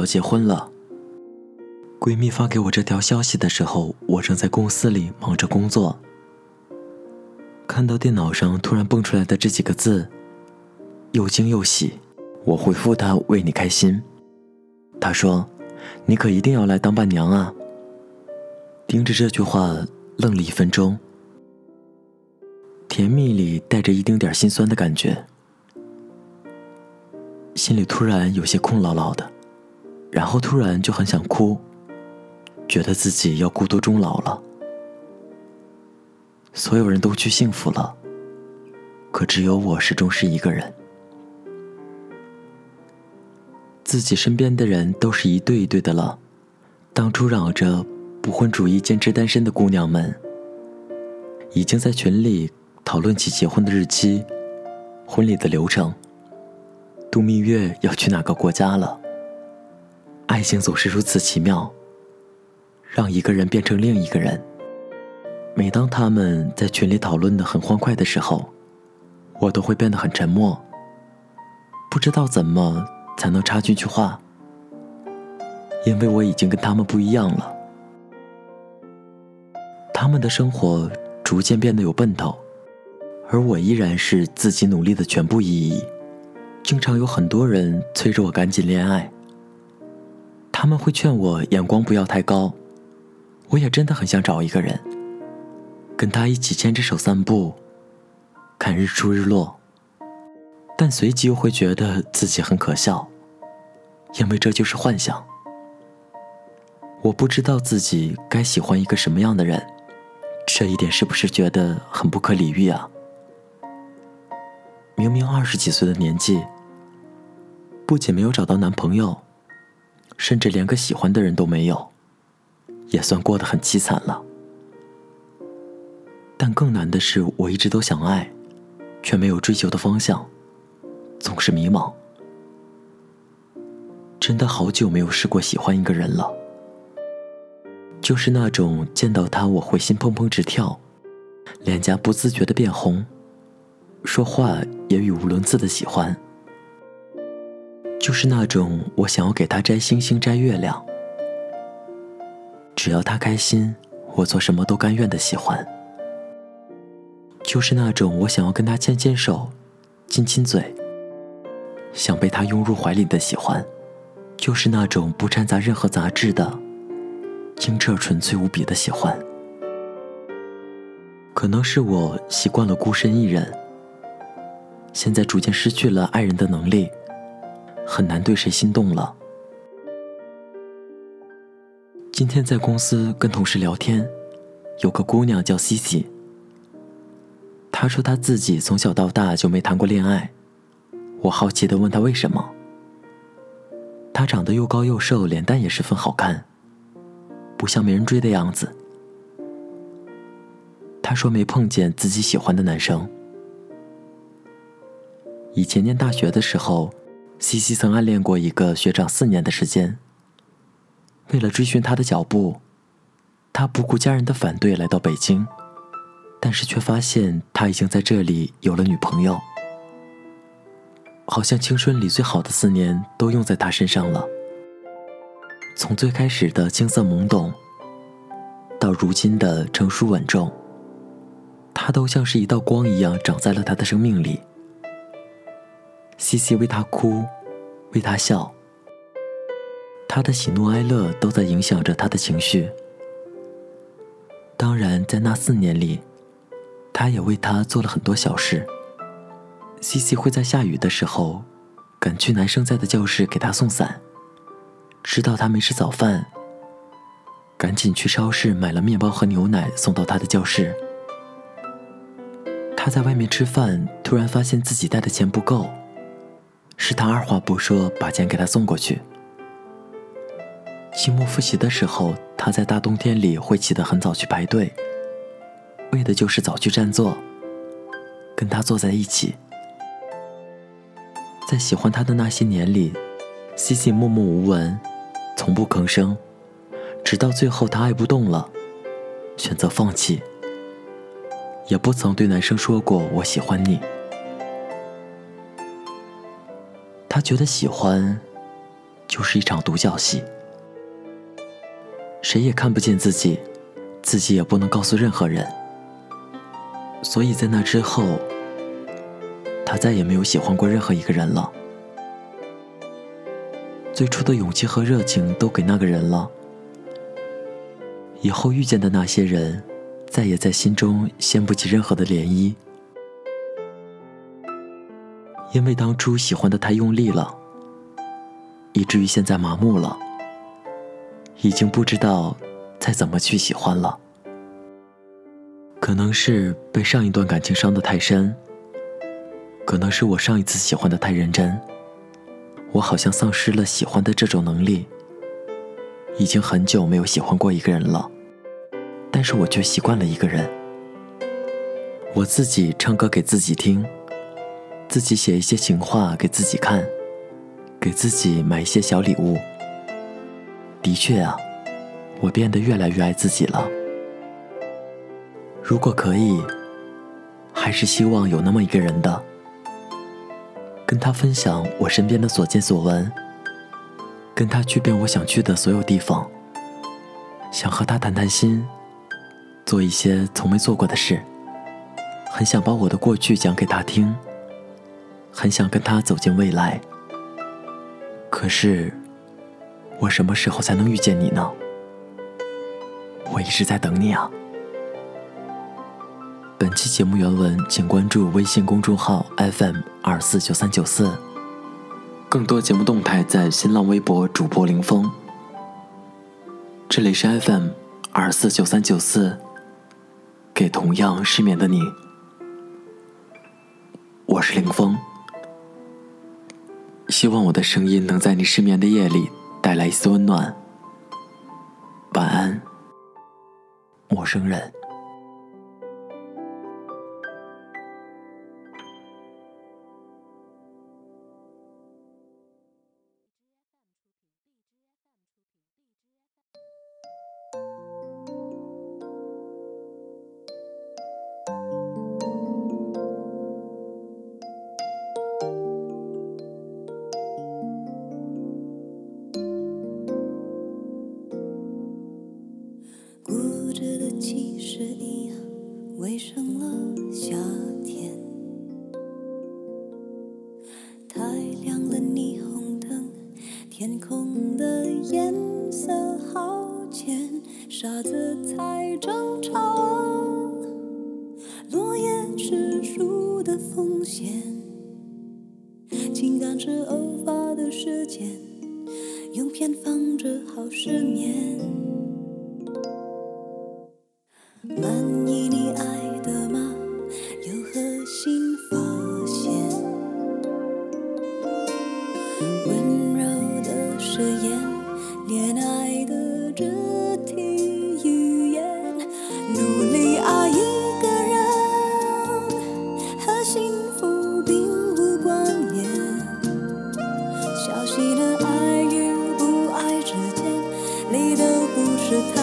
要结婚了。闺蜜发给我这条消息的时候，我正在公司里忙着工作。看到电脑上突然蹦出来的这几个字，又惊又喜。我回复她：“为你开心。”她说：“你可一定要来当伴娘啊！”盯着这句话愣了一分钟，甜蜜里带着一丁点心酸的感觉，心里突然有些空落落的，然后突然就很想哭。觉得自己要孤独终老了，所有人都去幸福了，可只有我始终是一个人。自己身边的人都是一对一对的了，当初嚷着不婚主义、坚持单身的姑娘们，已经在群里讨论起结婚的日期、婚礼的流程、度蜜月要去哪个国家了。爱情总是如此奇妙。让一个人变成另一个人。每当他们在群里讨论的很欢快的时候，我都会变得很沉默，不知道怎么才能插进去话，因为我已经跟他们不一样了。他们的生活逐渐变得有奔头，而我依然是自己努力的全部意义。经常有很多人催着我赶紧恋爱，他们会劝我眼光不要太高。我也真的很想找一个人，跟他一起牵着手散步，看日出日落。但随即又会觉得自己很可笑，因为这就是幻想。我不知道自己该喜欢一个什么样的人，这一点是不是觉得很不可理喻啊？明明二十几岁的年纪，不仅没有找到男朋友，甚至连个喜欢的人都没有。也算过得很凄惨了，但更难的是，我一直都想爱，却没有追求的方向，总是迷茫。真的好久没有试过喜欢一个人了，就是那种见到他我会心砰砰直跳，脸颊不自觉的变红，说话也语无伦次的喜欢，就是那种我想要给他摘星星摘月亮。只要他开心，我做什么都甘愿的喜欢。就是那种我想要跟他牵牵手、亲亲嘴，想被他拥入怀里的喜欢。就是那种不掺杂任何杂质的、清澈纯粹无比的喜欢。可能是我习惯了孤身一人，现在逐渐失去了爱人的能力，很难对谁心动了。今天在公司跟同事聊天，有个姑娘叫西西。她说她自己从小到大就没谈过恋爱。我好奇的问她为什么。她长得又高又瘦，脸蛋也十分好看，不像没人追的样子。她说没碰见自己喜欢的男生。以前念大学的时候，西西曾暗恋过一个学长四年的时间。为了追寻他的脚步，他不顾家人的反对来到北京，但是却发现他已经在这里有了女朋友。好像青春里最好的四年都用在他身上了。从最开始的青涩懵懂，到如今的成熟稳重，他都像是一道光一样长在了他的生命里。西西为他哭，为他笑。他的喜怒哀乐都在影响着他的情绪。当然，在那四年里，他也为他做了很多小事。西西会在下雨的时候，赶去男生在的教室给他送伞；知道他没吃早饭，赶紧去超市买了面包和牛奶送到他的教室。他在外面吃饭，突然发现自己带的钱不够，是他二话不说把钱给他送过去。期末复习的时候，他在大冬天里会起得很早去排队，为的就是早去占座，跟他坐在一起。在喜欢他的那些年里，西西默默无闻，从不吭声，直到最后他爱不动了，选择放弃，也不曾对男生说过“我喜欢你”。他觉得喜欢。就是一场独角戏，谁也看不见自己，自己也不能告诉任何人。所以在那之后，他再也没有喜欢过任何一个人了。最初的勇气和热情都给那个人了，以后遇见的那些人，再也在心中掀不起任何的涟漪，因为当初喜欢的太用力了，以至于现在麻木了，已经不知道再怎么去喜欢了。可能是被上一段感情伤得太深，可能是我上一次喜欢的太认真。我好像丧失了喜欢的这种能力，已经很久没有喜欢过一个人了，但是我却习惯了一个人。我自己唱歌给自己听，自己写一些情话给自己看，给自己买一些小礼物。的确啊，我变得越来越爱自己了。如果可以，还是希望有那么一个人的。跟他分享我身边的所见所闻，跟他去遍我想去的所有地方，想和他谈谈心，做一些从没做过的事，很想把我的过去讲给他听，很想跟他走进未来。可是，我什么时候才能遇见你呢？我一直在等你啊。本期节目原文，请关注微信公众号 FM 二四九三九四。更多节目动态在新浪微博主播林峰。这里是 FM 二四九三九四，给同样失眠的你，我是林峰。希望我的声音能在你失眠的夜里带来一丝温暖。晚安，陌生人。傻，子才争吵。落叶是树的风险，情感是偶发的事件，用偏方治好失眠。你都不是他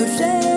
you say.